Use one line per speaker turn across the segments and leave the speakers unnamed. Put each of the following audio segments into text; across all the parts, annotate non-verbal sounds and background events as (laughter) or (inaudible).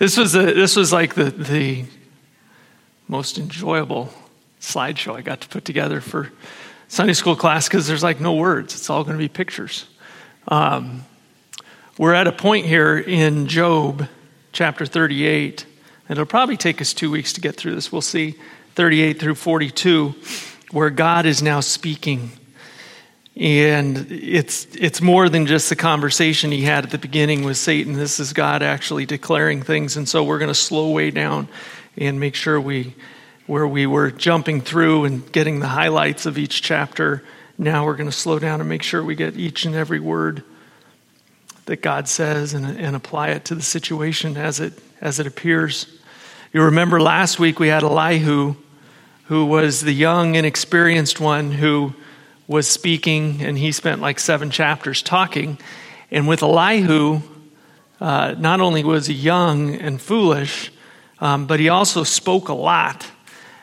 this was a, this was like the the most enjoyable slideshow I got to put together for Sunday school class because there's like no words. It's all going to be pictures. Um, we're at a point here in Job chapter 38, and it'll probably take us two weeks to get through this. We'll see 38 through 42, where God is now speaking. And it's, it's more than just the conversation he had at the beginning with Satan. This is God actually declaring things. And so we're going to slow way down and make sure we, where we were jumping through and getting the highlights of each chapter, now we're going to slow down and make sure we get each and every word that God says and, and apply it to the situation as it, as it appears. You remember last week we had Elihu, who was the young, inexperienced one who was speaking, and he spent like seven chapters talking. And with Elihu, uh, not only was he young and foolish, um, but he also spoke a lot.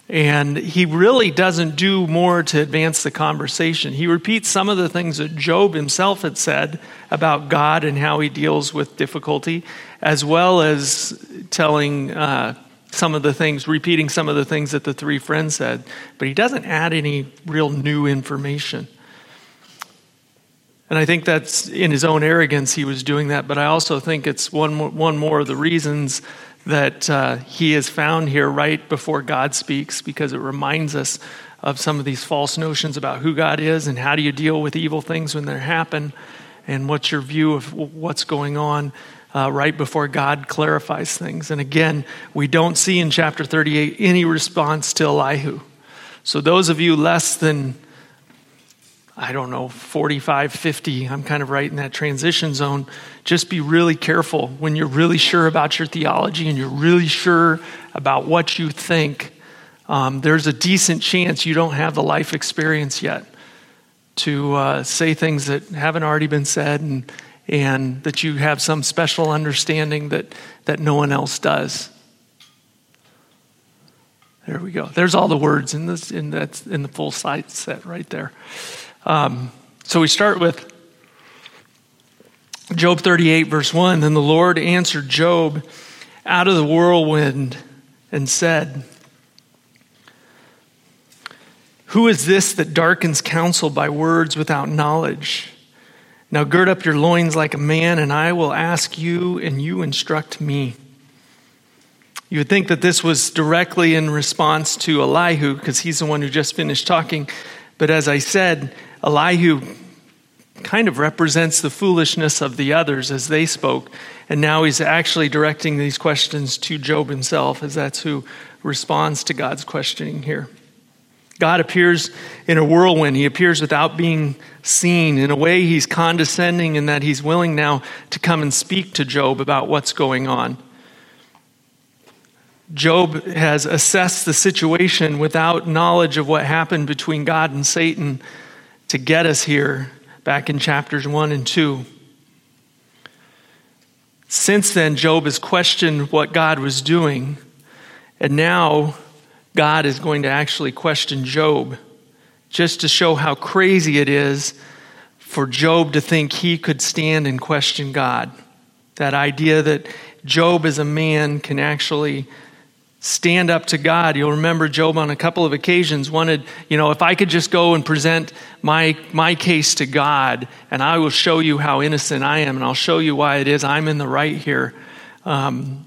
And he really doesn't do more to advance the conversation. He repeats some of the things that Job himself had said about God and how he deals with difficulty, as well as telling uh, some of the things, repeating some of the things that the three friends said. But he doesn't add any real new information. And I think that's in his own arrogance he was doing that, but I also think it's one more, one more of the reasons that uh, he is found here right before God speaks because it reminds us of some of these false notions about who God is and how do you deal with evil things when they happen and what's your view of what's going on uh, right before God clarifies things. And again, we don't see in chapter 38 any response to Elihu. So, those of you less than I don't know, 45, 50, I'm kind of right in that transition zone. Just be really careful when you're really sure about your theology and you're really sure about what you think. Um, there's a decent chance you don't have the life experience yet to uh, say things that haven't already been said and, and that you have some special understanding that, that no one else does. There we go. There's all the words in this in that in the full site set right there. Um, so we start with Job 38, verse 1. Then the Lord answered Job out of the whirlwind and said, Who is this that darkens counsel by words without knowledge? Now gird up your loins like a man, and I will ask you, and you instruct me. You would think that this was directly in response to Elihu, because he's the one who just finished talking. But as I said, Elihu kind of represents the foolishness of the others as they spoke. And now he's actually directing these questions to Job himself, as that's who responds to God's questioning here. God appears in a whirlwind. He appears without being seen. In a way, he's condescending in that he's willing now to come and speak to Job about what's going on. Job has assessed the situation without knowledge of what happened between God and Satan to get us here back in chapters 1 and 2. Since then, Job has questioned what God was doing, and now God is going to actually question Job just to show how crazy it is for Job to think he could stand and question God. That idea that Job as a man can actually stand up to God. You'll remember Job on a couple of occasions wanted, you know, if I could just go and present my, my case to God and I will show you how innocent I am and I'll show you why it is I'm in the right here. Um,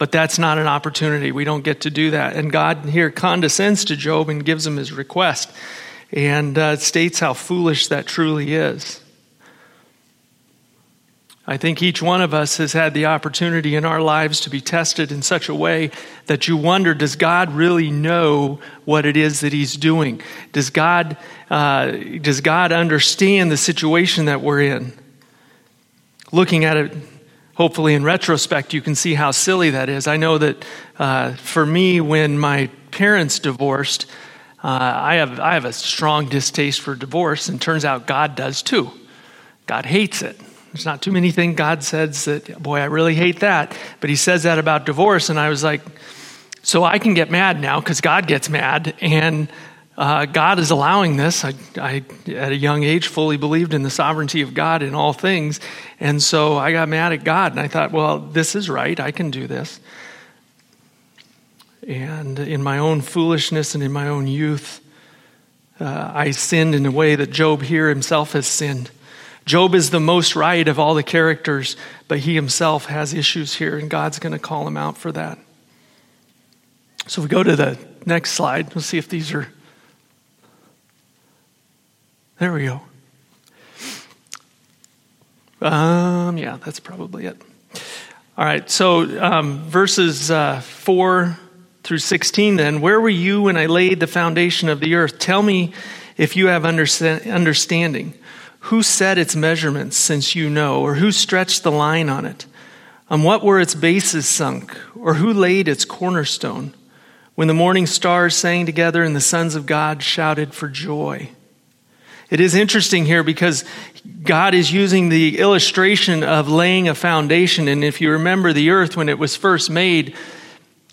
but that's not an opportunity. We don't get to do that. And God here condescends to Job and gives him his request and uh, states how foolish that truly is. I think each one of us has had the opportunity in our lives to be tested in such a way that you wonder does God really know what it is that He's doing? Does God, uh, does God understand the situation that we're in? Looking at it, hopefully in retrospect, you can see how silly that is. I know that uh, for me, when my parents divorced, uh, I, have, I have a strong distaste for divorce, and turns out God does too. God hates it. There's not too many things God says that, boy, I really hate that. But he says that about divorce. And I was like, so I can get mad now because God gets mad. And uh, God is allowing this. I, I, at a young age, fully believed in the sovereignty of God in all things. And so I got mad at God and I thought, well, this is right. I can do this. And in my own foolishness and in my own youth, uh, I sinned in a way that Job here himself has sinned. Job is the most right of all the characters, but he himself has issues here, and God's going to call him out for that. So if we go to the next slide. We'll see if these are. There we go. Um, yeah, that's probably it. All right, so um, verses uh, 4 through 16 then. Where were you when I laid the foundation of the earth? Tell me if you have understanding. Who set its measurements, since you know, or who stretched the line on it? On what were its bases sunk, or who laid its cornerstone? When the morning stars sang together and the sons of God shouted for joy. It is interesting here because God is using the illustration of laying a foundation. And if you remember the earth when it was first made,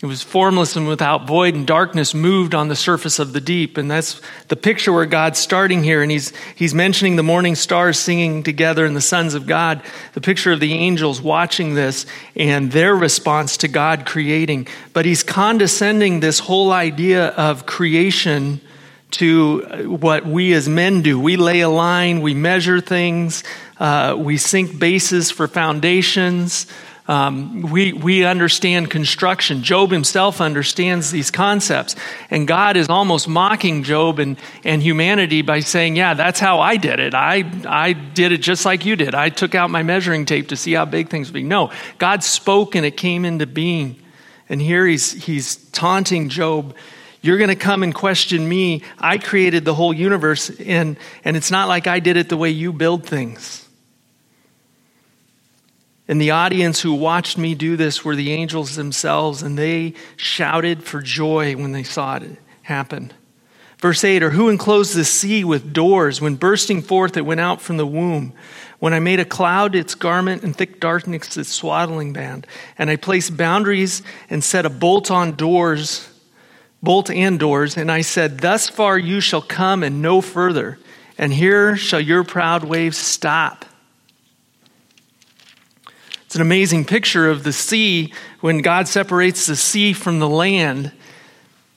it was formless and without void, and darkness moved on the surface of the deep. And that's the picture where God's starting here. And he's, he's mentioning the morning stars singing together and the sons of God, the picture of the angels watching this and their response to God creating. But he's condescending this whole idea of creation to what we as men do. We lay a line, we measure things, uh, we sink bases for foundations. Um, we, we understand construction. Job himself understands these concepts. And God is almost mocking Job and, and humanity by saying, Yeah, that's how I did it. I, I did it just like you did. I took out my measuring tape to see how big things would be. No, God spoke and it came into being. And here he's, he's taunting Job. You're going to come and question me. I created the whole universe, and, and it's not like I did it the way you build things. And the audience who watched me do this were the angels themselves, and they shouted for joy when they saw it happen. Verse 8 Or who enclosed the sea with doors? When bursting forth, it went out from the womb. When I made a cloud its garment and thick darkness its swaddling band. And I placed boundaries and set a bolt on doors, bolt and doors. And I said, Thus far you shall come and no further. And here shall your proud waves stop. It's an amazing picture of the sea when God separates the sea from the land.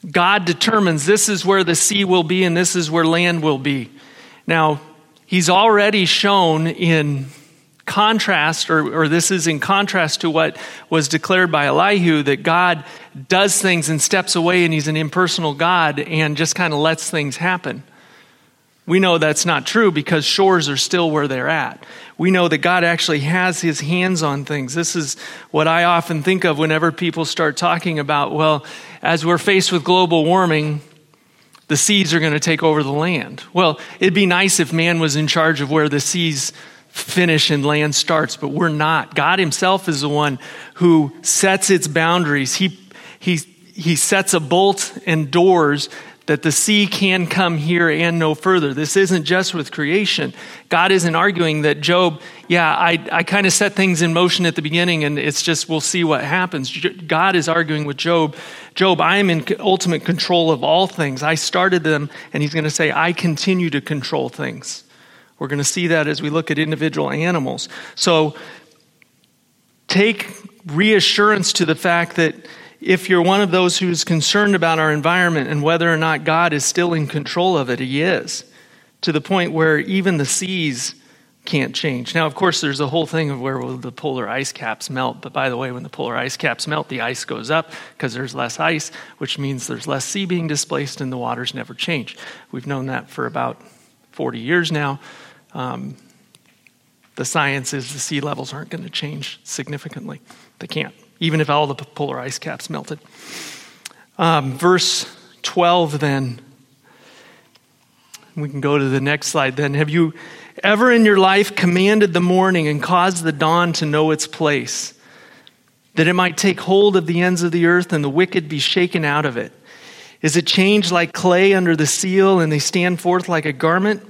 God determines this is where the sea will be and this is where land will be. Now, he's already shown in contrast, or, or this is in contrast to what was declared by Elihu, that God does things and steps away and he's an impersonal God and just kind of lets things happen. We know that's not true because shores are still where they're at we know that God actually has his hands on things. This is what I often think of whenever people start talking about, well, as we're faced with global warming, the seas are going to take over the land. Well, it'd be nice if man was in charge of where the seas finish and land starts, but we're not. God himself is the one who sets its boundaries. He, he, he sets a bolt and doors that the sea can come here and no further. This isn't just with creation. God isn't arguing that Job, yeah, I, I kind of set things in motion at the beginning and it's just we'll see what happens. God is arguing with Job, Job, I am in ultimate control of all things. I started them, and he's going to say, I continue to control things. We're going to see that as we look at individual animals. So take reassurance to the fact that if you're one of those who's concerned about our environment and whether or not God is still in control of it, He is, to the point where even the seas can't change. Now, of course, there's a whole thing of where will the polar ice caps melt. But by the way, when the polar ice caps melt, the ice goes up because there's less ice, which means there's less sea being displaced and the waters never change. We've known that for about 40 years now. Um, the science is the sea levels aren't going to change significantly. They can't even if all the polar ice caps melted. Um, verse 12, then. We can go to the next slide then. Have you ever in your life commanded the morning and caused the dawn to know its place, that it might take hold of the ends of the earth and the wicked be shaken out of it? Is it changed like clay under the seal and they stand forth like a garment?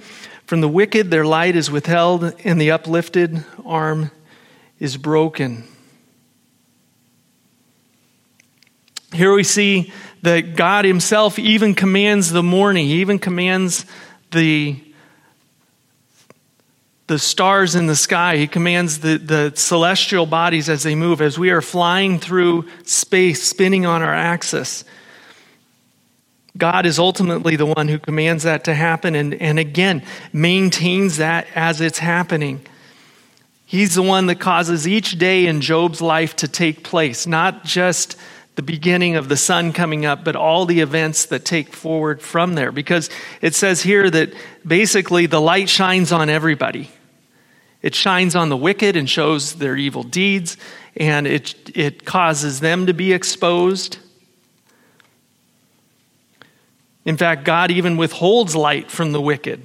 From the wicked, their light is withheld and the uplifted arm is broken. Here we see that God Himself even commands the morning, He even commands the, the stars in the sky, He commands the, the celestial bodies as they move, as we are flying through space, spinning on our axis. God is ultimately the one who commands that to happen and, and again maintains that as it's happening. He's the one that causes each day in Job's life to take place, not just the beginning of the sun coming up, but all the events that take forward from there. Because it says here that basically the light shines on everybody. It shines on the wicked and shows their evil deeds, and it, it causes them to be exposed. In fact, God even withholds light from the wicked.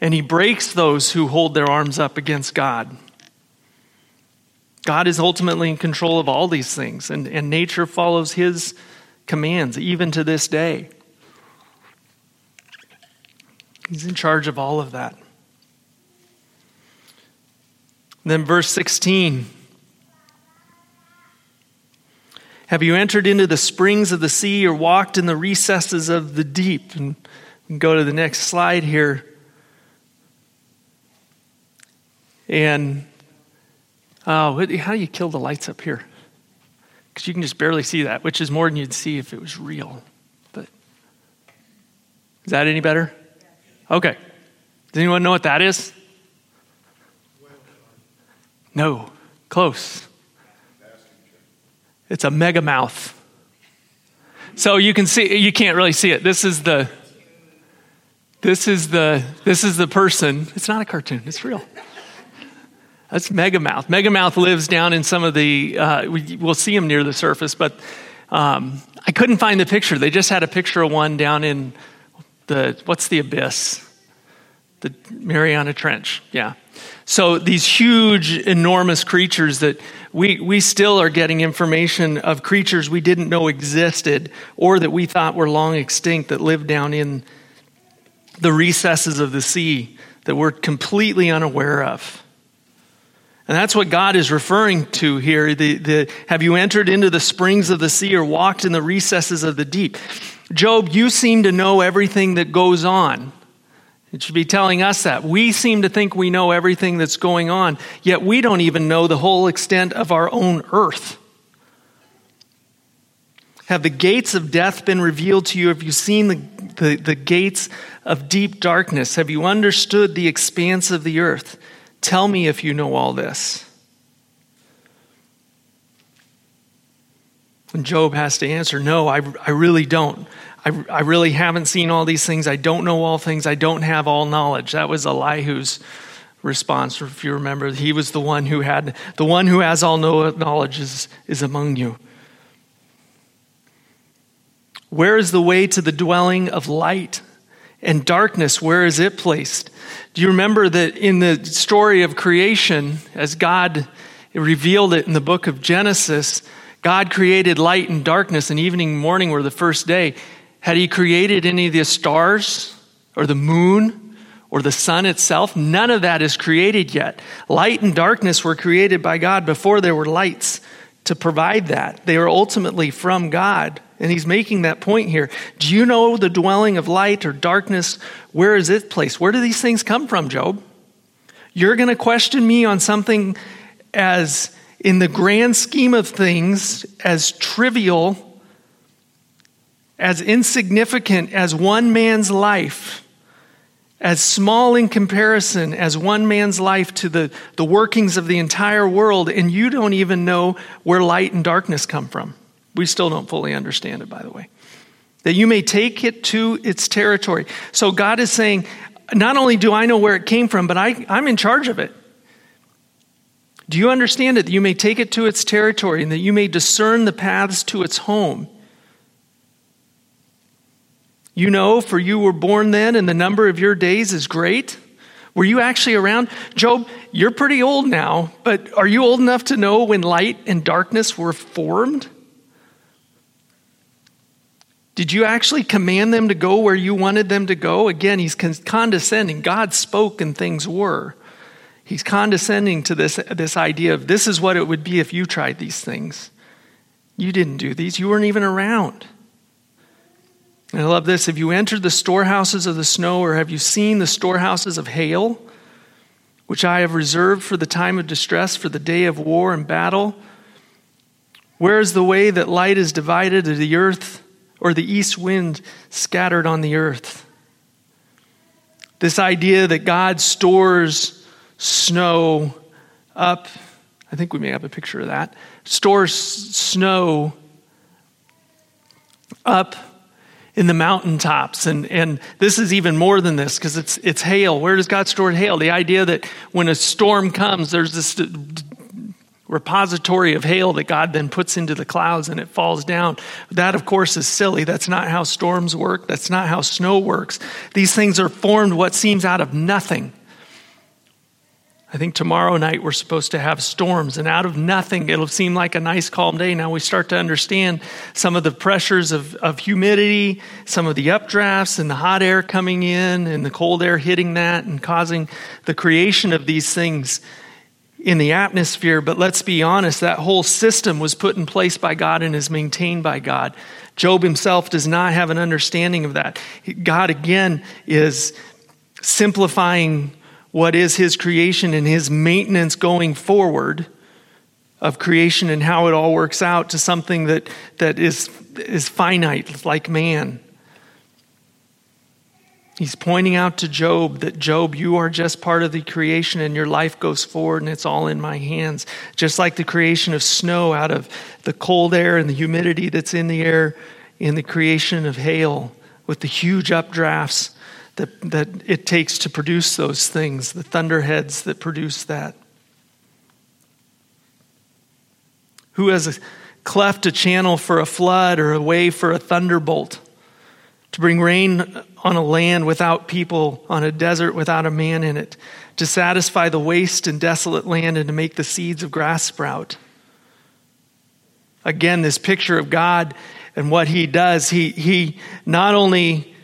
And he breaks those who hold their arms up against God. God is ultimately in control of all these things, and, and nature follows his commands, even to this day. He's in charge of all of that. Then, verse 16 Have you entered into the springs of the sea or walked in the recesses of the deep? And go to the next slide here. And oh, how do you kill the lights up here? Because you can just barely see that, which is more than you'd see if it was real. But is that any better? Okay. Does anyone know what that is? No. Close. It's a megamouth. So you can see you can't really see it. This is the this is the this is the person. It's not a cartoon. It's real. That's Megamouth. Megamouth lives down in some of the, uh, we, will see him near the surface, but um, I couldn't find the picture. They just had a picture of one down in the, what's the abyss? The Mariana Trench, yeah. So these huge, enormous creatures that we, we still are getting information of creatures we didn't know existed or that we thought were long extinct that live down in the recesses of the sea that we're completely unaware of. And that's what God is referring to here. The, the, have you entered into the springs of the sea or walked in the recesses of the deep? Job, you seem to know everything that goes on. It should be telling us that. We seem to think we know everything that's going on, yet we don't even know the whole extent of our own earth. Have the gates of death been revealed to you? Have you seen the, the, the gates of deep darkness? Have you understood the expanse of the earth? Tell me if you know all this. And Job has to answer, No, I, I really don't. I, I really haven't seen all these things. I don't know all things. I don't have all knowledge. That was Elihu's response. If you remember, he was the one who had, the one who has all knowledge is, is among you. Where is the way to the dwelling of light? And darkness, where is it placed? Do you remember that in the story of creation, as God revealed it in the book of Genesis, God created light and darkness, and evening and morning were the first day. Had He created any of the stars or the moon or the sun itself? None of that is created yet. Light and darkness were created by God before there were lights to provide that. They are ultimately from God. And he's making that point here. Do you know the dwelling of light or darkness? Where is it placed? Where do these things come from, Job? You're going to question me on something as, in the grand scheme of things, as trivial, as insignificant as one man's life, as small in comparison as one man's life to the, the workings of the entire world, and you don't even know where light and darkness come from. We still don't fully understand it, by the way. That you may take it to its territory. So God is saying, not only do I know where it came from, but I, I'm in charge of it. Do you understand it? That you may take it to its territory and that you may discern the paths to its home. You know, for you were born then, and the number of your days is great. Were you actually around? Job, you're pretty old now, but are you old enough to know when light and darkness were formed? Did you actually command them to go where you wanted them to go? Again, he's condescending. God spoke and things were. He's condescending to this, this idea of this is what it would be if you tried these things. You didn't do these, you weren't even around. And I love this. Have you entered the storehouses of the snow, or have you seen the storehouses of hail, which I have reserved for the time of distress, for the day of war and battle? Where is the way that light is divided to the earth, or the east wind scattered on the earth? This idea that God stores snow up, I think we may have a picture of that, stores snow up in the mountaintops. And, and this is even more than this because it's, it's hail. Where does God store hail? The idea that when a storm comes, there's this repository of hail that God then puts into the clouds and it falls down. That, of course, is silly. That's not how storms work. That's not how snow works. These things are formed what seems out of nothing. I think tomorrow night we're supposed to have storms, and out of nothing, it'll seem like a nice, calm day. Now we start to understand some of the pressures of, of humidity, some of the updrafts, and the hot air coming in, and the cold air hitting that, and causing the creation of these things in the atmosphere. But let's be honest, that whole system was put in place by God and is maintained by God. Job himself does not have an understanding of that. God, again, is simplifying what is his creation and his maintenance going forward of creation and how it all works out to something that, that is, is finite, like man. He's pointing out to Job that, Job, you are just part of the creation and your life goes forward and it's all in my hands. Just like the creation of snow out of the cold air and the humidity that's in the air, in the creation of hail with the huge updrafts that, that it takes to produce those things, the thunderheads that produce that. Who has cleft a channel for a flood or a way for a thunderbolt? To bring rain on a land without people, on a desert without a man in it, to satisfy the waste and desolate land and to make the seeds of grass sprout. Again, this picture of God and what He does, He, he not only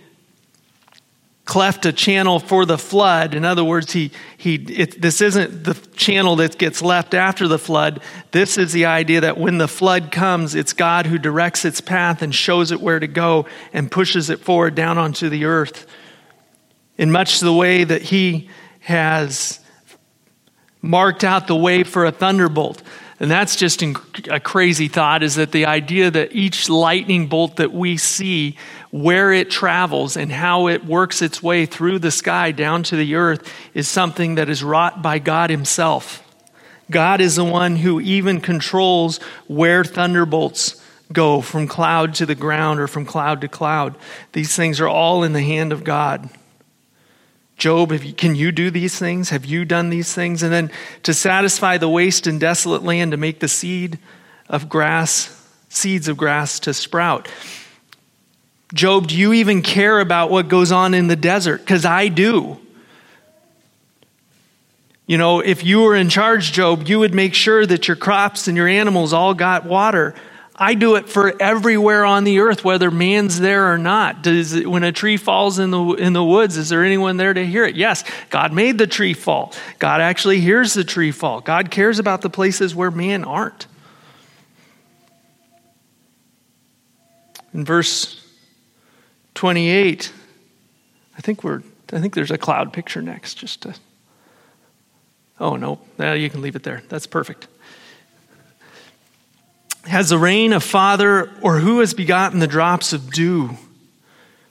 cleft a channel for the flood. In other words, he, he, it, this isn't the channel that gets left after the flood. This is the idea that when the flood comes, it's God who directs its path and shows it where to go and pushes it forward down onto the earth. In much the way that he has marked out the way for a thunderbolt. And that's just a crazy thought is that the idea that each lightning bolt that we see, where it travels and how it works its way through the sky down to the earth, is something that is wrought by God Himself. God is the one who even controls where thunderbolts go from cloud to the ground or from cloud to cloud. These things are all in the hand of God. Job, you, can you do these things? Have you done these things? And then to satisfy the waste and desolate land, to make the seed of grass, seeds of grass to sprout. Job, do you even care about what goes on in the desert? Because I do. You know, if you were in charge, Job, you would make sure that your crops and your animals all got water. I do it for everywhere on the earth, whether man's there or not. Does it, when a tree falls in the, in the woods, is there anyone there to hear it? Yes, God made the tree fall. God actually hears the tree fall. God cares about the places where man aren't. In verse 28, I think we're I think there's a cloud picture next just to Oh no, you can leave it there. That's perfect. Has the rain a father, or who has begotten the drops of dew?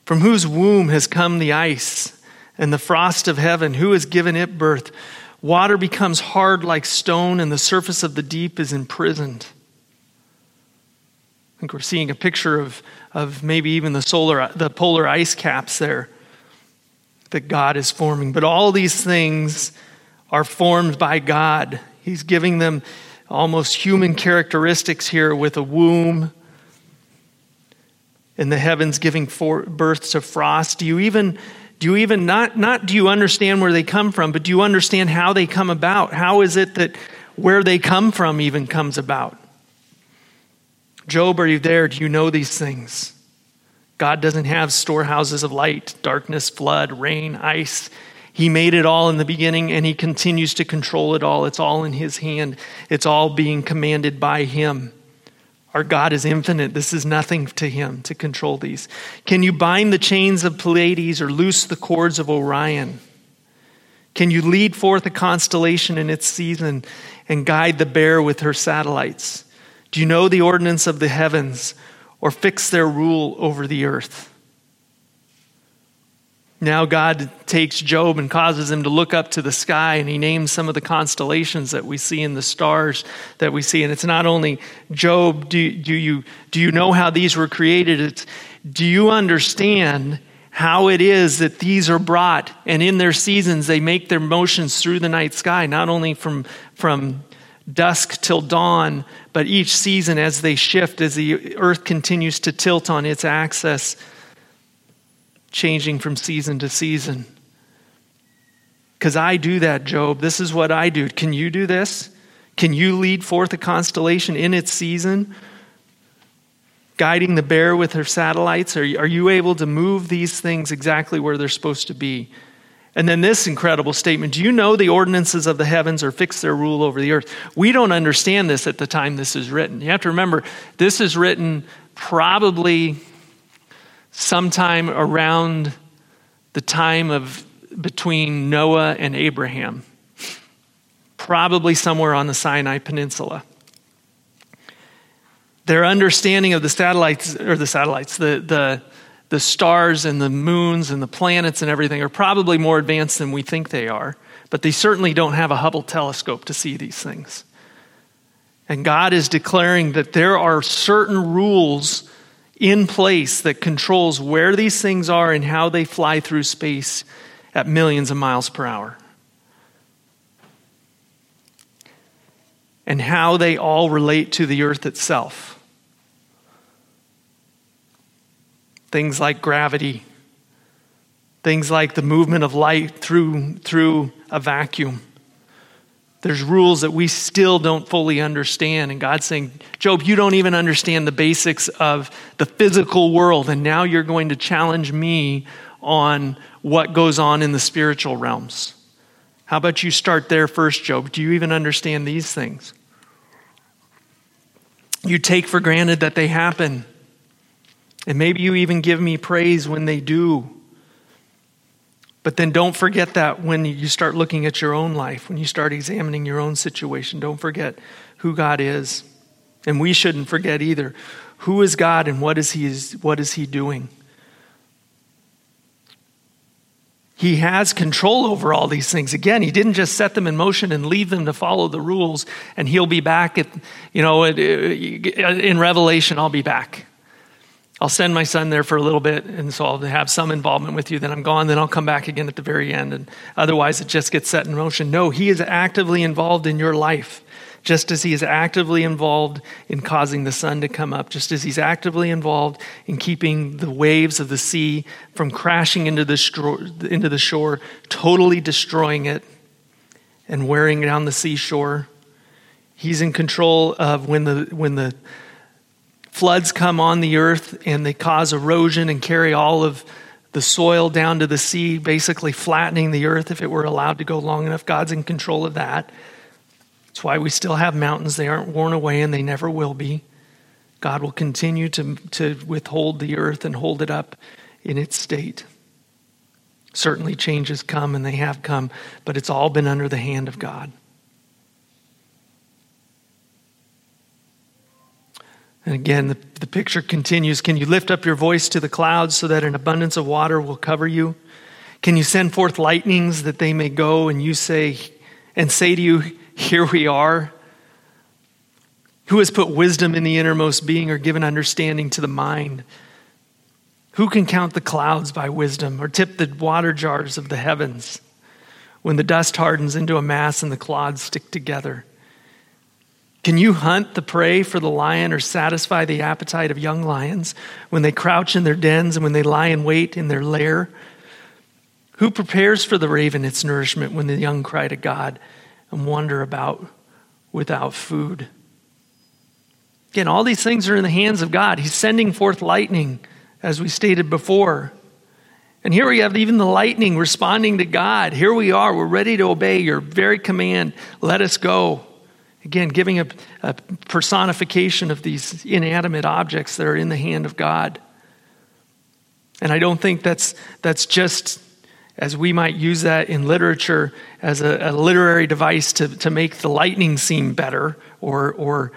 From whose womb has come the ice and the frost of heaven? Who has given it birth? Water becomes hard like stone, and the surface of the deep is imprisoned. I think we're seeing a picture of, of maybe even the solar the polar ice caps there that God is forming. But all these things are formed by God. He's giving them almost human characteristics here with a womb and the heavens giving birth to frost. Do you even do you even not not do you understand where they come from, but do you understand how they come about? How is it that where they come from even comes about? Job, are you there? Do you know these things? God doesn't have storehouses of light, darkness, flood, rain, ice. He made it all in the beginning and he continues to control it all. It's all in his hand, it's all being commanded by him. Our God is infinite. This is nothing to him to control these. Can you bind the chains of Pleiades or loose the cords of Orion? Can you lead forth a constellation in its season and guide the bear with her satellites? Do you know the ordinance of the heavens or fix their rule over the earth? Now, God takes Job and causes him to look up to the sky, and he names some of the constellations that we see in the stars that we see. And it's not only Job, do, do, you, do you know how these were created? It's, do you understand how it is that these are brought, and in their seasons, they make their motions through the night sky, not only from, from dusk till dawn, but each season as they shift, as the earth continues to tilt on its axis changing from season to season. Because I do that, Job. This is what I do. Can you do this? Can you lead forth a constellation in its season? Guiding the bear with her satellites? Are you, are you able to move these things exactly where they're supposed to be? And then this incredible statement Do you know the ordinances of the heavens or fix their rule over the earth? We don't understand this at the time this is written. You have to remember, this is written probably sometime around the time of between Noah and Abraham, probably somewhere on the Sinai Peninsula. Their understanding of the satellites, or the satellites, the, the, the stars and the moons and the planets and everything are probably more advanced than we think they are, but they certainly don't have a Hubble telescope to see these things. And God is declaring that there are certain rules in place that controls where these things are and how they fly through space at millions of miles per hour. And how they all relate to the earth itself. Things like gravity, things like the movement of light through, through a vacuum there's rules that we still don't fully understand. And God's saying, Job, you don't even understand the basics of the physical world. And now you're going to challenge me on what goes on in the spiritual realms. How about you start there first, Job? Do you even understand these things? You take for granted that they happen. And maybe you even give me praise when they do. But then don't forget that when you start looking at your own life, when you start examining your own situation, don't forget who God is. And we shouldn't forget either. Who is God and what is he, what is he doing? He has control over all these things. Again, he didn't just set them in motion and leave them to follow the rules, and he'll be back at, you know, uh, in Revelation, I'll be back. I'll send my son there for a little bit, and so I'll have some involvement with you. Then I'm gone. Then I'll come back again at the very end. And otherwise, it just gets set in motion. No, he is actively involved in your life, just as he is actively involved in causing the sun to come up, just as he's actively involved in keeping the waves of the sea from crashing into the, shore, into the shore, totally destroying it, and wearing down the seashore. He's in control of when the when the floods come on the earth and they cause erosion and carry all of the soil down to the sea, basically flattening the earth if it were allowed to go long enough. God's in control of that. That's why we still have mountains. They aren't worn away and they never will be. God will continue to, to withhold the earth and hold it up in its state. Certainly, changes come and they have come, but it's all been under the hand of God. And again, the, the picture continues Can you lift up your voice to the clouds so that an abundance of water will cover you? Can you send forth lightnings that they may go and you say, and say to you, Here we are? Who has put wisdom in the innermost being or given understanding to the mind? Who can count the clouds by wisdom or tip the water jars of the heavens when the dust hardens into a mass and the clods stick together? Can you hunt the prey for the lion or satisfy the appetite of young lions when they crouch in their dens and when they lie in wait in their lair? Who prepares for the raven its nourishment when the young cry to God and wander about without food? Again, all these things are in the hands of God. He's sending forth lightning, as we stated before. And here we have even the lightning responding to God. Here we are. We're ready to obey your very command. Let us go. Again, giving a, a personification of these inanimate objects that are in the hand of God. And I don't think that's, that's just as we might use that in literature as a, a, literary device to, to make the lightning seem better or, or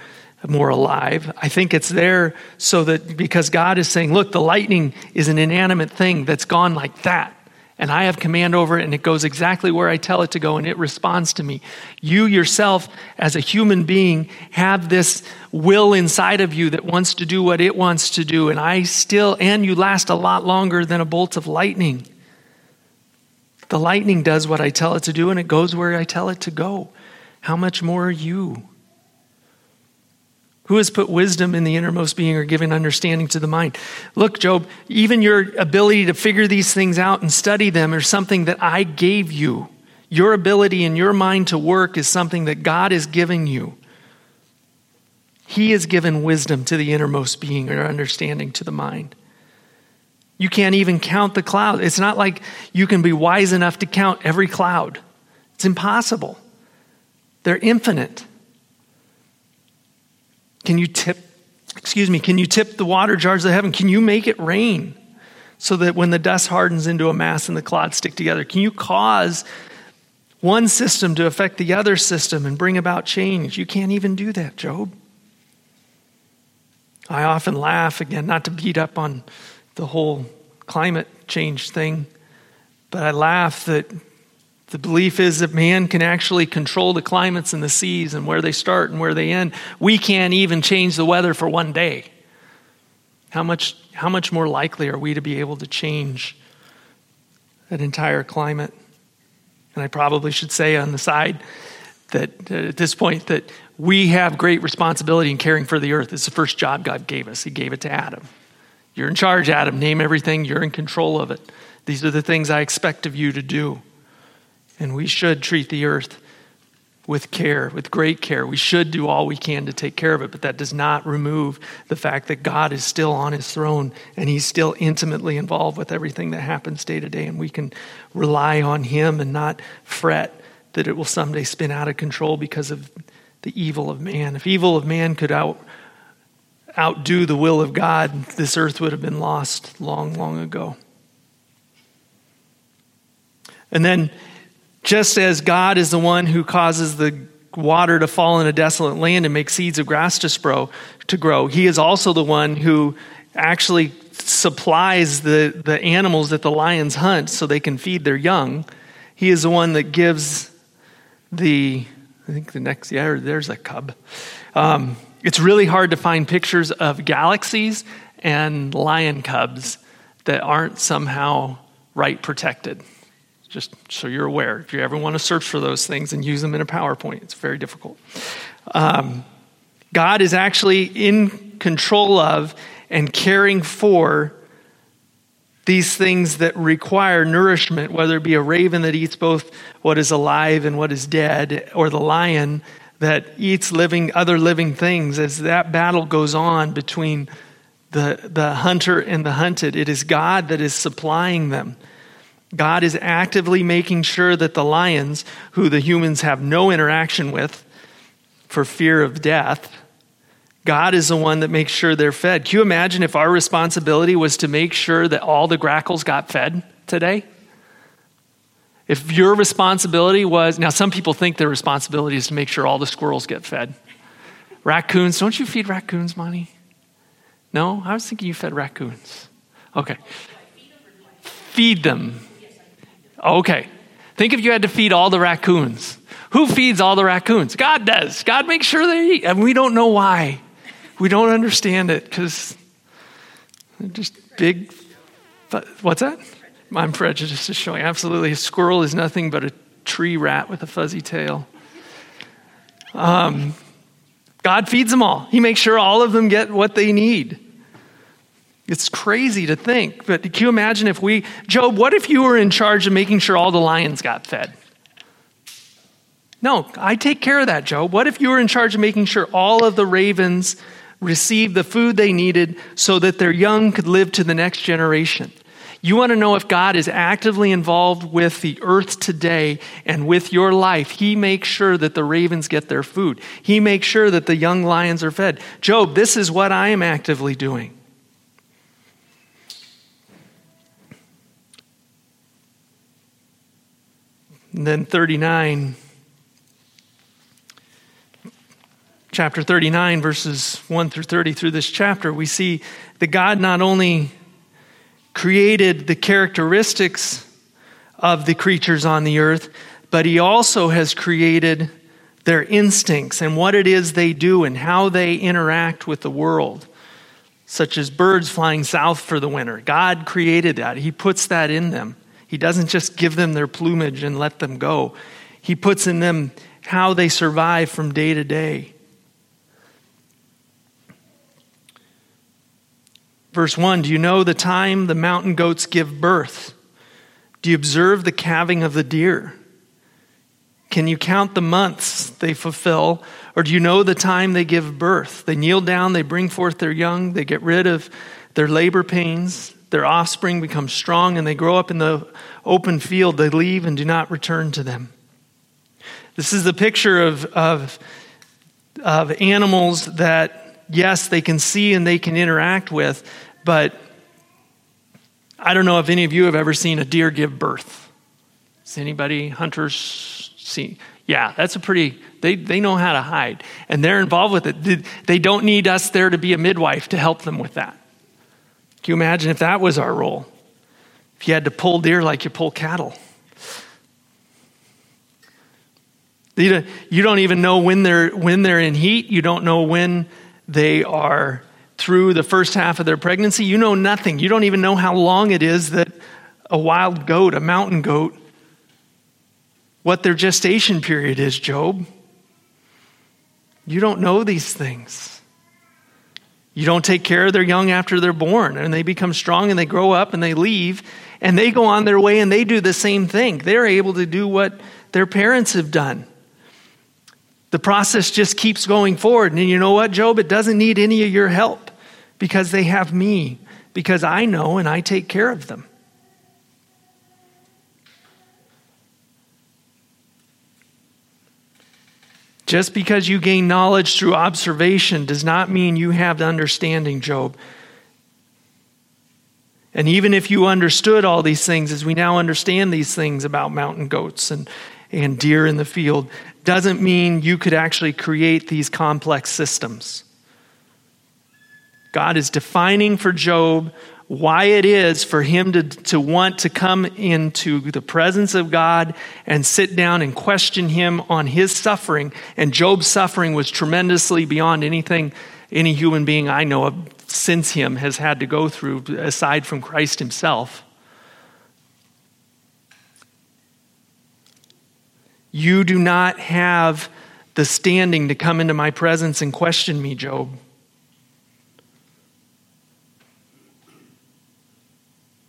more alive. I think it's there so that because God is saying, look, the lightning is an inanimate thing that's gone like that and I have command over it, and it goes exactly where I tell it to go, and it responds to me. You yourself, as a human being, have this will inside of you that wants to do what it wants to do, and I still, and you last a lot longer than a bolt of lightning. The lightning does what I tell it to do, and it goes where I tell it to go. How much more are you? Who has put wisdom in the innermost being or given understanding to the mind? Look, Job, even your ability to figure these things out and study them are something that I gave you. Your ability and your mind to work is something that God is giving you. He has given wisdom to the innermost being or understanding to the mind. You can't even count the clouds. It's not like you can be wise enough to count every cloud. It's impossible. They're infinite. Can you tip, excuse me, can you tip the water jars of heaven? Can you make it rain so that when the dust hardens into a mass and the clods stick together? Can you cause one system to affect the other system and bring about change? You can't even do that, Job. I often laugh, again, not to beat up on the whole climate change thing, but I laugh that the belief is that man can actually control the climates and the seas and where they start and where they end. We can't even change the weather for one day. How much, how much more likely are we to be able to change an entire climate? And I probably should say on the side that uh, at this point that we have great responsibility in caring for the earth. It's the first job God gave us. He gave it to Adam. You're in charge, Adam. Name everything. You're in control of it. These are the things I expect of you to do. And we should treat the earth with care, with great care. We should do all we can to take care of it, but that does not remove the fact that God is still on his throne and he's still intimately involved with everything that happens day to day. And we can rely on him and not fret that it will someday spin out of control because of the evil of man. If evil of man could out, outdo the will of God, this earth would have been lost long, long ago. And then just as God is the one who causes the water to fall in a desolate land and make seeds of grass to, sprow, to grow, He is also the one who actually supplies the, the animals that the lions hunt so they can feed their young. He is the one that gives the, I think the next, yeah, there's a cub. Um, it's really hard to find pictures of galaxies and lion cubs that aren't somehow right protected. Just so you're aware. If you ever want to search for those things and use them in a PowerPoint, it's very difficult. Um, God is actually in control of and caring for these things that require nourishment, whether it be a raven that eats both what is alive and what is dead, or the lion that eats living other living things as that battle goes on between the, the hunter and the hunted. It is God that is supplying them. God is actively making sure that the lions, who the humans have no interaction with for fear of death, God is the one that makes sure they're fed. Can you imagine if our responsibility was to make sure that all the grackles got fed today? If your responsibility was, now some people think their responsibility is to make sure all the squirrels get fed. Raccoons, don't you feed raccoons, Monty? No? I was thinking you fed raccoons. Okay. Feed them. Okay. Think if you had to feed all the raccoons. Who feeds all the raccoons? God does. God makes sure they eat. And we don't know why. We don't understand it because they're just big. What's that? I'm prejudiced is showing. Absolutely. A squirrel is nothing but a tree rat with a fuzzy tail. Um, God feeds them all, He makes sure all of them get what they need. It's crazy to think, but can you imagine if we, Job, what if you were in charge of making sure all the lions got fed? No, I take care of that, Job. What if you were in charge of making sure all of the ravens received the food they needed so that their young could live to the next generation? You want to know if God is actively involved with the earth today and with your life. He makes sure that the ravens get their food, He makes sure that the young lions are fed. Job, this is what I am actively doing. And then 39, chapter 39, verses 1 through 30, through this chapter, we see that God not only created the characteristics of the creatures on the earth, but He also has created their instincts and what it is they do and how they interact with the world, such as birds flying south for the winter. God created that, He puts that in them. He doesn't just give them their plumage and let them go, He puts in them how they survive from day to day. Verse 1 Do you know the time the mountain goats give birth? Do you observe the calving of the deer? Can you count the months they fulfill? Or do you know the time they give birth? They kneel down, they bring forth their young, they get rid of their labor pains. Their offspring become strong and they grow up in the open field. They leave and do not return to them. This is the picture of, of, of animals that, yes, they can see and they can interact with, but I don't know if any of you have ever seen a deer give birth. Has anybody, hunters, seen? Yeah, that's a pretty, they, they know how to hide and they're involved with it. They don't need us there to be a midwife to help them with that. Can you imagine if that was our role? If you had to pull deer like you pull cattle. You don't even know when they're, when they're in heat. You don't know when they are through the first half of their pregnancy. You know nothing. You don't even know how long it is that a wild goat, a mountain goat, what their gestation period is, Job. You don't know these things. You don't take care of their young after they're born and they become strong and they grow up and they leave and they go on their way and they do the same thing. They're able to do what their parents have done. The process just keeps going forward. And you know what, Job? It doesn't need any of your help because they have me, because I know and I take care of them. Just because you gain knowledge through observation does not mean you have the understanding, Job. And even if you understood all these things, as we now understand these things about mountain goats and, and deer in the field, doesn't mean you could actually create these complex systems. God is defining for Job why it is for him to, to want to come into the presence of God and sit down and question him on his suffering. And Job's suffering was tremendously beyond anything any human being I know of since him has had to go through, aside from Christ himself. You do not have the standing to come into my presence and question me, Job.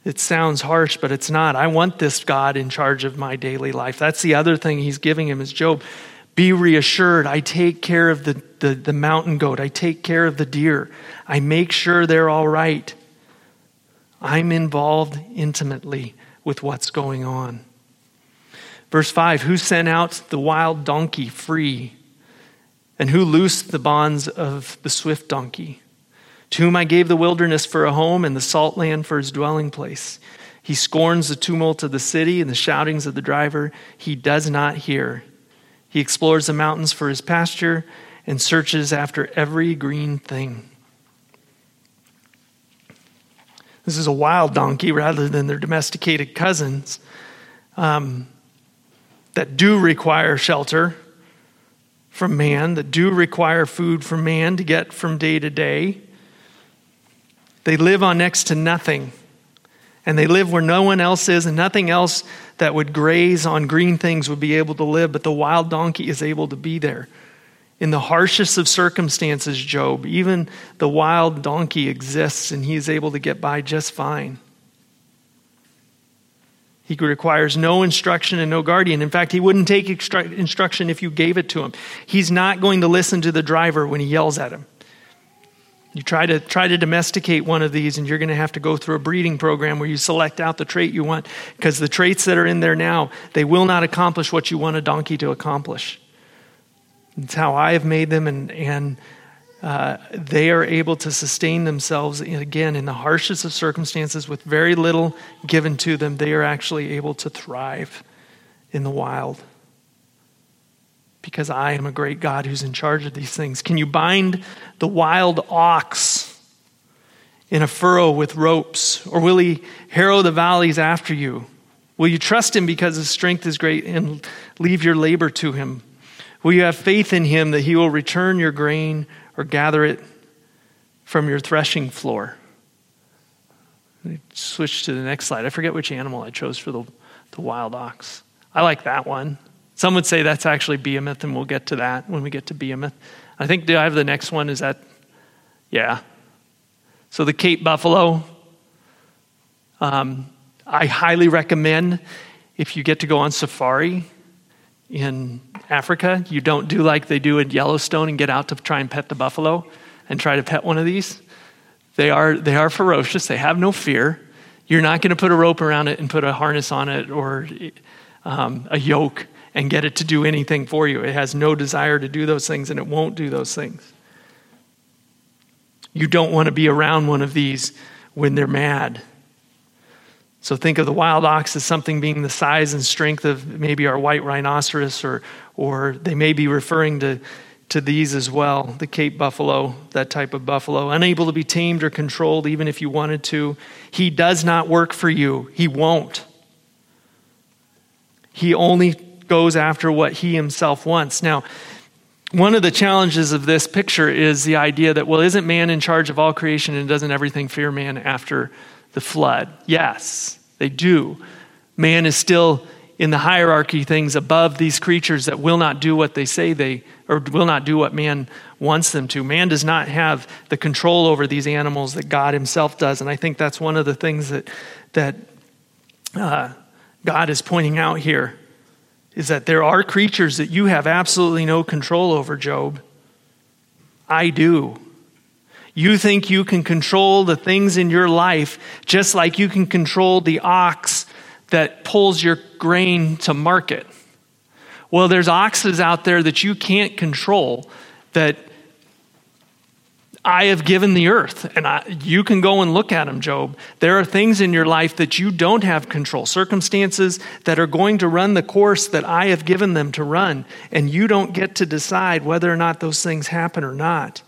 It sounds harsh, but it's not. I want this God in charge of my daily life. That's the other thing he's giving him is Job, be reassured. I take care of the, the, the mountain goat. I take care of the deer. I make sure they're all right. I'm involved intimately with what's going on. Verse 5 Who sent out the wild donkey free? And who loosed the bonds of the swift donkey? To whom I gave the wilderness for a home and the salt land for his dwelling place. He scorns the tumult of the city and the shoutings of the driver. He does not hear. He explores the mountains for his pasture and searches after every green thing. This is a wild donkey rather than their domesticated cousins um, that do require shelter from man, that do require food from man to get from day to day. They live on next to nothing. And they live where no one else is, and nothing else that would graze on green things would be able to live. But the wild donkey is able to be there. In the harshest of circumstances, Job, even the wild donkey exists and he is able to get by just fine. He requires no instruction and no guardian. In fact, he wouldn't take instruction if you gave it to him. He's not going to listen to the driver when he yells at him. You try to try to domesticate one of these, and you're going to have to go through a breeding program where you select out the trait you want, because the traits that are in there now they will not accomplish what you want a donkey to accomplish. It's how I have made them, and and uh, they are able to sustain themselves in, again in the harshest of circumstances with very little given to them. They are actually able to thrive in the wild because I am a great God who's in charge of these things. Can you bind the wild ox in a furrow with ropes? Or will he harrow the valleys after you? Will you trust him because his strength is great and leave your labor to him? Will you have faith in him that he will return your grain or gather it from your threshing floor? Switch to the next slide. I forget which animal I chose for the, the wild ox. I like that one. Some would say that's actually behemoth, and we'll get to that when we get to behemoth. I think, do I have the next one? Is that, yeah. So the Cape buffalo. Um, I highly recommend if you get to go on safari in Africa, you don't do like they do in Yellowstone and get out to try and pet the buffalo and try to pet one of these. They are, they are ferocious, they have no fear. You're not going to put a rope around it and put a harness on it or um, a yoke and get it to do anything for you. It has no desire to do those things and it won't do those things. You don't want to be around one of these when they're mad. So think of the wild ox as something being the size and strength of maybe our white rhinoceros, or, or they may be referring to, to these as well the Cape buffalo, that type of buffalo, unable to be tamed or controlled even if you wanted to. He does not work for you, he won't. He only goes after what he himself wants. Now, one of the challenges of this picture is the idea that, well, isn't man in charge of all creation and doesn't everything fear man after the flood? Yes, they do. Man is still in the hierarchy things above these creatures that will not do what they say they, or will not do what man wants them to. Man does not have the control over these animals that God himself does. And I think that's one of the things that, that uh, God is pointing out here is that there are creatures that you have absolutely no control over, Job. I do. You think you can control the things in your life just like you can control the ox that pulls your grain to market. Well, there's oxes out there that you can't control that I have given the earth, and I, you can go and look at them, Job. There are things in your life that you don't have control, circumstances that are going to run the course that I have given them to run, and you don't get to decide whether or not those things happen or not.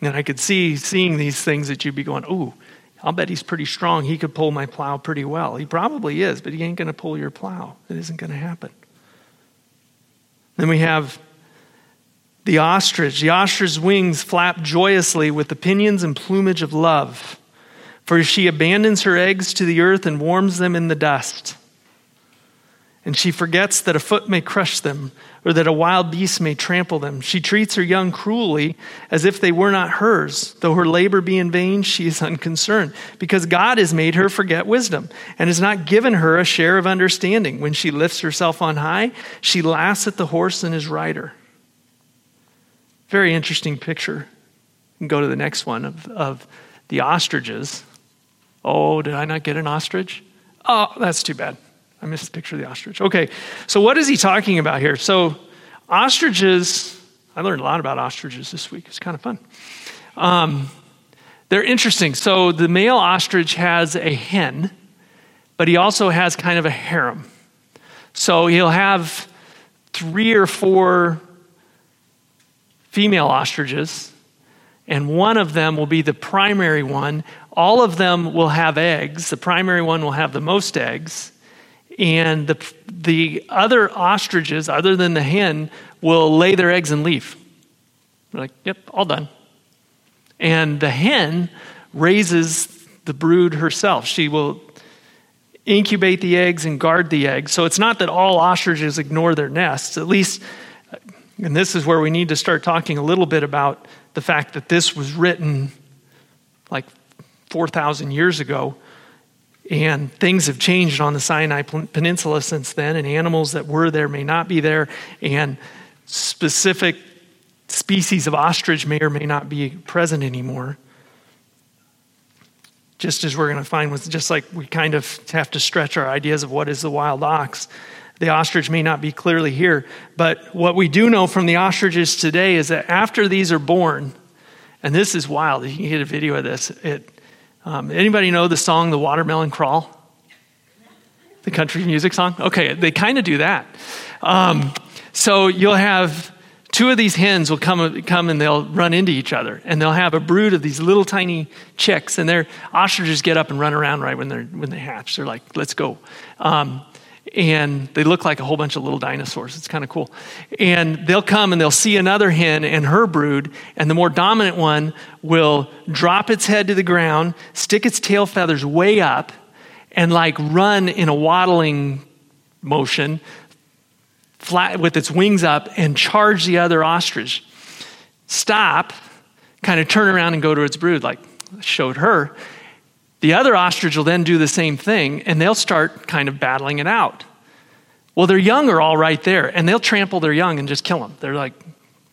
And I could see seeing these things that you'd be going, "Ooh, I'll bet he's pretty strong. He could pull my plow pretty well. He probably is, but he ain't going to pull your plow. It isn't going to happen. Then we have the ostrich. The ostrich's wings flap joyously with the pinions and plumage of love, for she abandons her eggs to the earth and warms them in the dust. And she forgets that a foot may crush them, or that a wild beast may trample them. She treats her young cruelly as if they were not hers. Though her labor be in vain, she is (laughs) unconcerned, because God has made her forget wisdom and has not given her a share of understanding. When she lifts herself on high, she laughs at the horse and his rider. Very interesting picture. Go to the next one of, of the ostriches. Oh, did I not get an ostrich? Oh, that's too bad. I missed the picture of the ostrich. Okay, so what is he talking about here? So, ostriches, I learned a lot about ostriches this week. It's kind of fun. Um, they're interesting. So, the male ostrich has a hen, but he also has kind of a harem. So, he'll have three or four female ostriches, and one of them will be the primary one. All of them will have eggs. The primary one will have the most eggs and the, the other ostriches, other than the hen, will lay their eggs and leave. They're like, yep, all done. And the hen raises the brood herself. She will incubate the eggs and guard the eggs. So it's not that all ostriches ignore their nests, at least, and this is where we need to start talking a little bit about the fact that this was written like 4,000 years ago And things have changed on the Sinai Peninsula since then, and animals that were there may not be there, and specific species of ostrich may or may not be present anymore. Just as we're going to find with, just like we kind of have to stretch our ideas of what is the wild ox, the ostrich may not be clearly here. But what we do know from the ostriches today is that after these are born, and this is wild, you can get a video of this. It, um, anybody know the song "The Watermelon Crawl"? The country music song. Okay, they kind of do that. Um, so you'll have two of these hens will come, come and they'll run into each other and they'll have a brood of these little tiny chicks and their ostriches get up and run around right when, they're, when they hatch they're like let's go um, and they look like a whole bunch of little dinosaurs. It's kind of cool. And they'll come and they'll see another hen and her brood, and the more dominant one will drop its head to the ground, stick its tail feathers way up, and like run in a waddling motion, flat with its wings up, and charge the other ostrich. Stop, kind of turn around and go to its brood, like showed her. The other ostrich will then do the same thing and they'll start kind of battling it out. Well, their young are all right there and they'll trample their young and just kill them. They're like,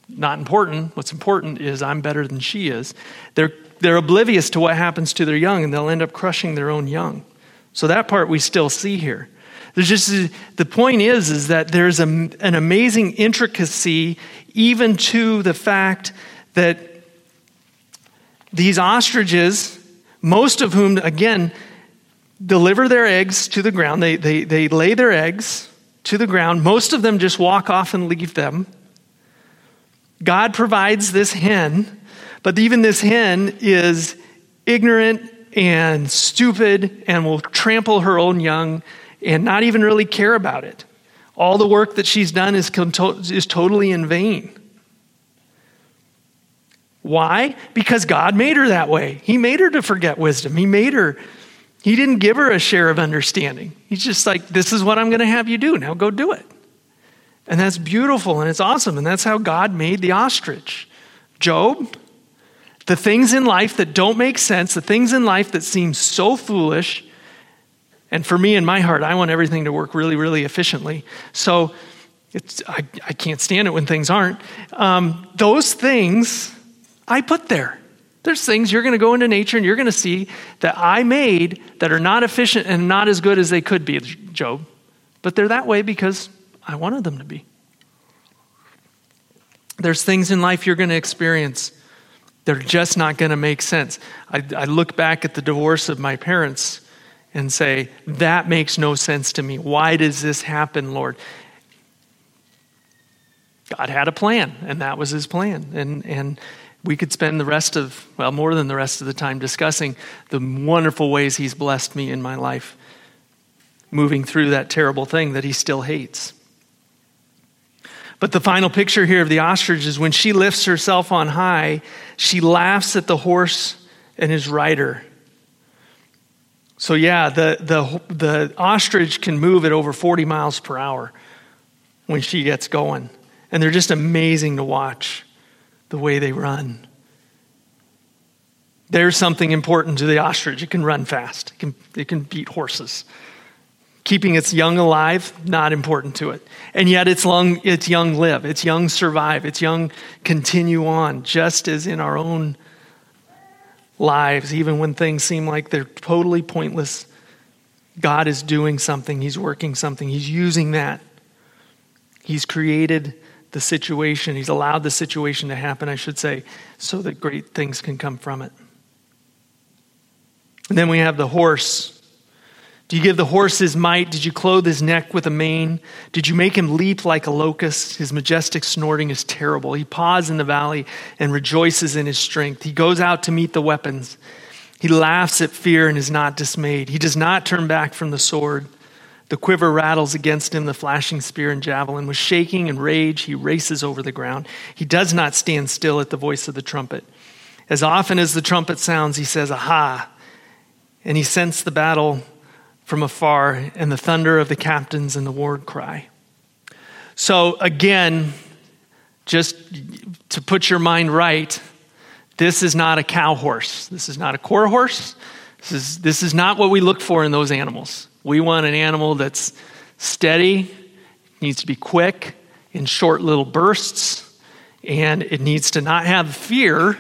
not important. What's important is I'm better than she is. They're, they're oblivious to what happens to their young and they'll end up crushing their own young. So that part we still see here. There's just the point is is that there's a, an amazing intricacy even to the fact that these ostriches most of whom, again, deliver their eggs to the ground. They, they, they lay their eggs to the ground. Most of them just walk off and leave them. God provides this hen, but even this hen is ignorant and stupid and will trample her own young and not even really care about it. All the work that she's done is, is totally in vain. Why? Because God made her that way. He made her to forget wisdom. He made her, He didn't give her a share of understanding. He's just like, this is what I'm going to have you do. Now go do it. And that's beautiful and it's awesome. And that's how God made the ostrich. Job, the things in life that don't make sense, the things in life that seem so foolish, and for me in my heart, I want everything to work really, really efficiently. So I, I can't stand it when things aren't. Um, those things I put there. There's things you're going to go into nature and you're going to see that I made that are not efficient and not as good as they could be, Job. But they're that way because I wanted them to be. There's things in life you're going to experience that are just not going to make sense. I, I look back at the divorce of my parents and say, that makes no sense to me. Why does this happen, Lord? God had a plan, and that was his plan. And, and we could spend the rest of, well, more than the rest of the time discussing the wonderful ways He's blessed me in my life, moving through that terrible thing that He still hates. But the final picture here of the ostrich is when she lifts herself on high, she laughs at the horse and his rider. So, yeah, the, the, the ostrich can move at over 40 miles per hour when she gets going. And they're just amazing to watch the way they run. There's something important to the ostrich. It can run fast, it can, it can beat horses. Keeping its young alive, not important to it. And yet its, long, its young live, its young survive, its young continue on, just as in our own lives, even when things seem like they're totally pointless. God is doing something, He's working something, He's using that. He's created the situation, he's allowed the situation to happen, I should say, so that great things can come from it. And then we have the horse. Do you give the horse his might? Did you clothe his neck with a mane? Did you make him leap like a locust? His majestic snorting is terrible. He paws in the valley and rejoices in his strength. He goes out to meet the weapons. He laughs at fear and is not dismayed. He does not turn back from the sword. The quiver rattles against him, the flashing spear and javelin. With shaking and rage, he races over the ground. He does not stand still at the voice of the trumpet. As often as the trumpet sounds, he says, Aha! And he scents the battle from afar and the thunder of the captains and the war cry. So, again, just to put your mind right, this is not a cow horse. This is not a quarter horse. This is, this is not what we look for in those animals. We want an animal that's steady, needs to be quick, in short little bursts, and it needs to not have fear,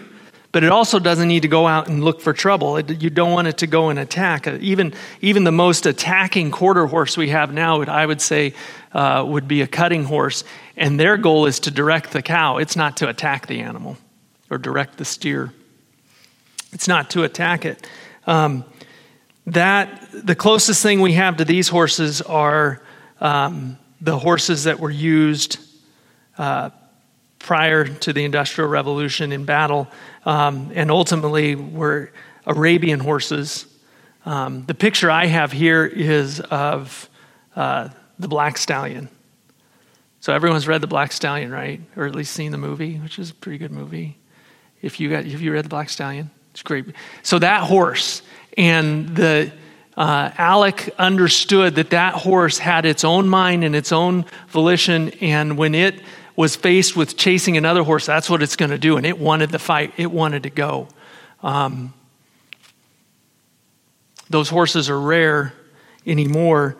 but it also doesn't need to go out and look for trouble. It, you don't want it to go and attack. Uh, even, even the most attacking quarter horse we have now, I would say, uh, would be a cutting horse, and their goal is to direct the cow. It's not to attack the animal or direct the steer. It's not to attack it. Um, that the closest thing we have to these horses are um, the horses that were used uh, prior to the Industrial Revolution in battle, um, and ultimately were Arabian horses. Um, the picture I have here is of uh, the Black Stallion. So everyone's read the Black Stallion, right? Or at least seen the movie, which is a pretty good movie. If you got, if you read the Black Stallion, it's great. So that horse and the uh, Alec understood that that horse had its own mind and its own volition, and when it was faced with chasing another horse, that's what it's going to do. And it wanted the fight, it wanted to go. Um, those horses are rare anymore,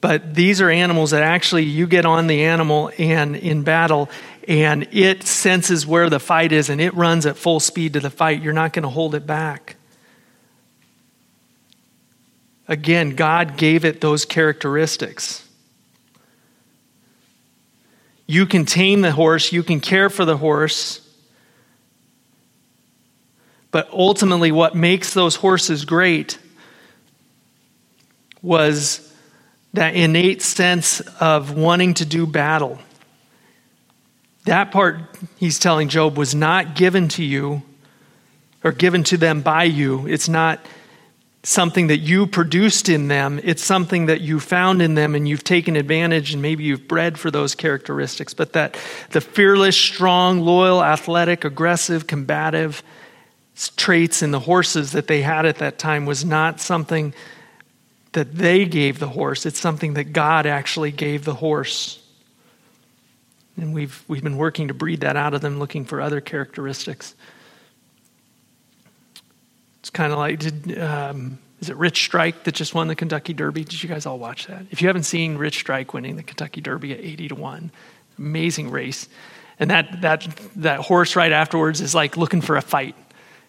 but these are animals that actually you get on the animal and in battle, and it senses where the fight is and it runs at full speed to the fight. You're not going to hold it back. Again, God gave it those characteristics. You can tame the horse, you can care for the horse. But ultimately, what makes those horses great was that innate sense of wanting to do battle. That part, he's telling Job, was not given to you or given to them by you. It's not something that you produced in them. It's something that you found in them and you've taken advantage and maybe you've bred for those characteristics. But that the fearless, strong, loyal, athletic, aggressive, combative traits in the horses that they had at that time was not something that they gave the horse. It's something that God actually gave the horse. And we've, we've been working to breed that out of them, looking for other characteristics. It's kind of like, did, um, is it Rich Strike that just won the Kentucky Derby? Did you guys all watch that? If you haven't seen Rich Strike winning the Kentucky Derby at 80 to 1, amazing race. And that, that, that horse right afterwards is like looking for a fight.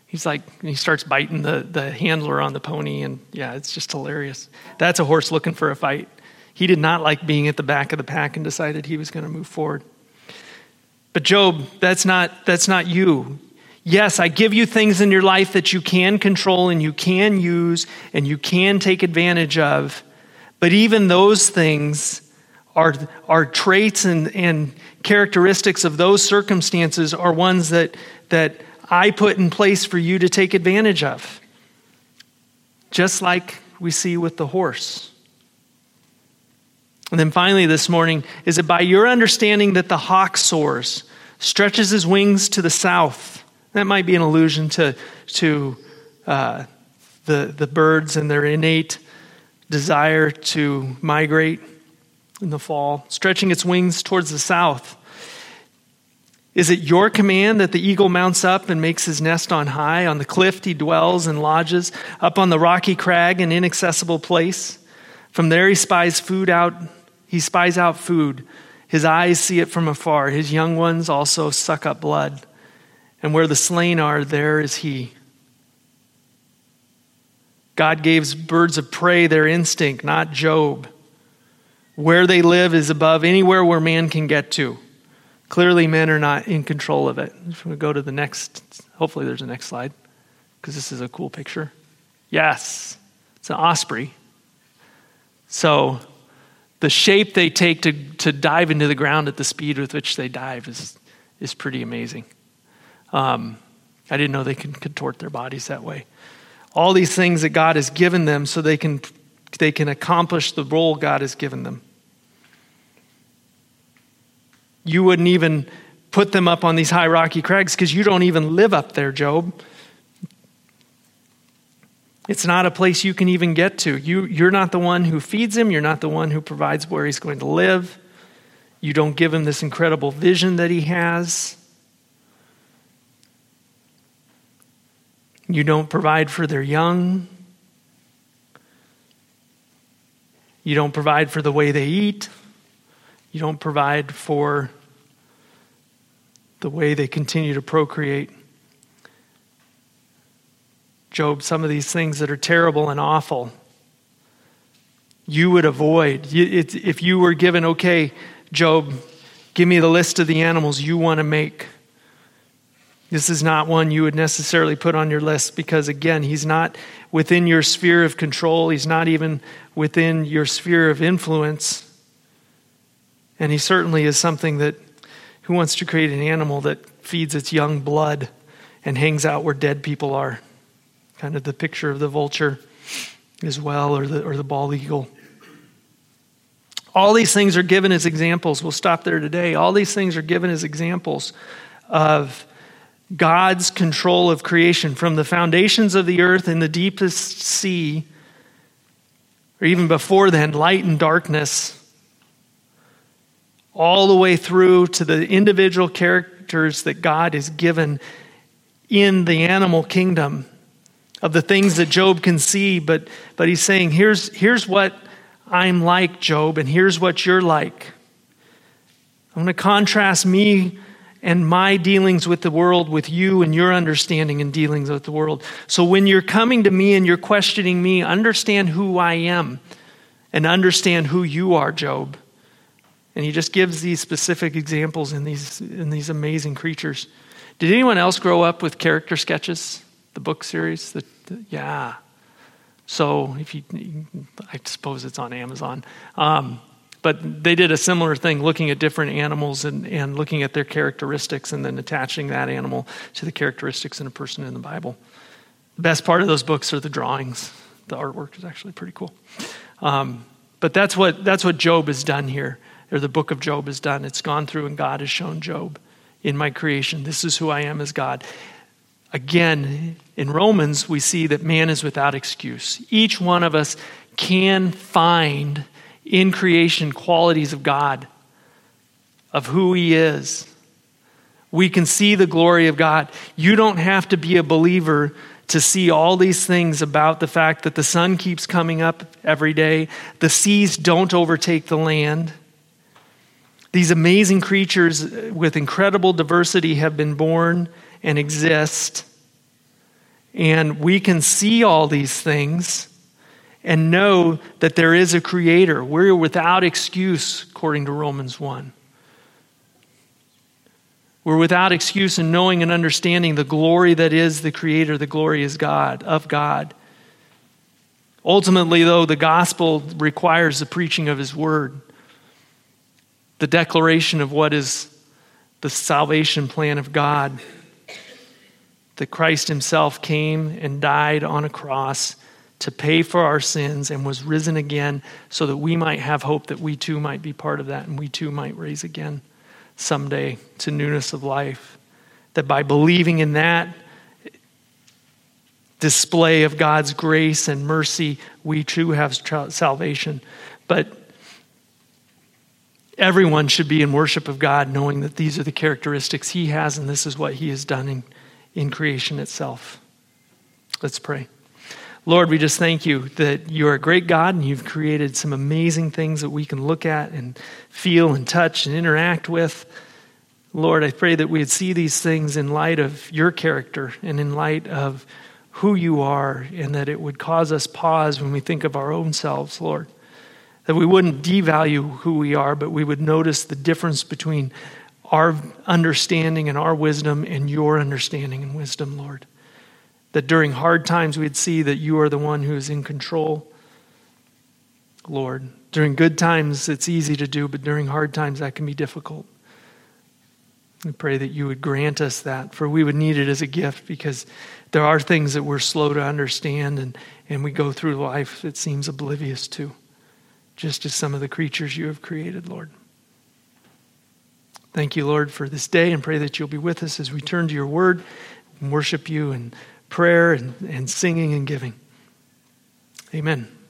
He's like, he starts biting the, the handler on the pony, and yeah, it's just hilarious. That's a horse looking for a fight. He did not like being at the back of the pack and decided he was going to move forward. But Job, that's not, that's not you. Yes, I give you things in your life that you can control and you can use and you can take advantage of. But even those things are, are traits and, and characteristics of those circumstances are ones that, that I put in place for you to take advantage of. Just like we see with the horse. And then finally, this morning, is it by your understanding that the hawk soars, stretches his wings to the south? That might be an allusion to, to uh, the, the birds and their innate desire to migrate in the fall, stretching its wings towards the south. Is it your command that the eagle mounts up and makes his nest on high? On the cliff he dwells and lodges, up on the rocky crag, an inaccessible place. From there he spies food out, he spies out food. His eyes see it from afar. His young ones also suck up blood and where the slain are, there is he. God gives birds of prey their instinct, not Job. Where they live is above anywhere where man can get to. Clearly, men are not in control of it. If we go to the next, hopefully, there's a next slide, because this is a cool picture. Yes, it's an osprey. So, the shape they take to, to dive into the ground at the speed with which they dive is, is pretty amazing. Um, I didn't know they can contort their bodies that way. All these things that God has given them so they can, they can accomplish the role God has given them. You wouldn't even put them up on these high rocky crags because you don't even live up there, Job. It's not a place you can even get to. You, you're not the one who feeds him, you're not the one who provides where he's going to live. You don't give him this incredible vision that he has. You don't provide for their young. You don't provide for the way they eat. You don't provide for the way they continue to procreate. Job, some of these things that are terrible and awful, you would avoid. If you were given, okay, Job, give me the list of the animals you want to make this is not one you would necessarily put on your list because, again, he's not within your sphere of control. He's not even within your sphere of influence. And he certainly is something that, who wants to create an animal that feeds its young blood and hangs out where dead people are? Kind of the picture of the vulture as well, or the, or the bald eagle. All these things are given as examples. We'll stop there today. All these things are given as examples of God's control of creation from the foundations of the earth and the deepest sea, or even before then, light and darkness, all the way through to the individual characters that God has given in the animal kingdom of the things that Job can see, but, but he's saying, here's, here's what I'm like, Job, and here's what you're like. I'm going to contrast me and my dealings with the world with you and your understanding and dealings with the world. So when you're coming to me and you're questioning me, understand who I am and understand who you are, Job. And he just gives these specific examples in these, in these amazing creatures. Did anyone else grow up with character sketches, the book series? The, the, yeah. So if you, I suppose it's on Amazon. Um, but they did a similar thing, looking at different animals and, and looking at their characteristics and then attaching that animal to the characteristics in a person in the Bible. The best part of those books are the drawings. The artwork is actually pretty cool. Um, but that's what, that's what Job has done here, or the book of Job has done. It's gone through and God has shown Job in my creation. This is who I am as God. Again, in Romans, we see that man is without excuse. Each one of us can find in creation qualities of God, of who He is. We can see the glory of God. You don't have to be a believer to see all these things about the fact that the sun keeps coming up every day, the seas don't overtake the land. These amazing creatures with incredible diversity have been born and exist. And we can see all these things and know that there is a creator. We're without excuse, according to Romans 1. We're without excuse in knowing and understanding the glory that is the creator, the glory is God, of God. Ultimately, though, the gospel requires the preaching of his word, the declaration of what is the salvation plan of God. That Christ himself came and died on a cross to pay for our sins and was risen again so that we might have hope that we too might be part of that and we too might raise again someday to newness of life. That by believing in that display of God's grace and mercy, we too have salvation. But everyone should be in worship of God, knowing that these are the characteristics He has and this is what He has done in, in creation itself. Let's pray. Lord, we just thank you that you're a great God and you've created some amazing things that we can look at and feel and touch and interact with. Lord, I pray that we'd see these things in light of your character and in light of who you are, and that it would cause us pause when we think of our own selves, Lord. That we wouldn't devalue who we are, but we would notice the difference between our understanding and our wisdom and your understanding and wisdom, Lord. That during hard times we'd see that you are the one who is in control, Lord. During good times it's easy to do, but during hard times that can be difficult. We pray that you would grant us that, for we would need it as a gift because there are things that we're slow to understand and, and we go through life that seems oblivious to, just as some of the creatures you have created, Lord. Thank you, Lord, for this day and pray that you'll be with us as we turn to your word and worship you and prayer and, and singing and giving. Amen.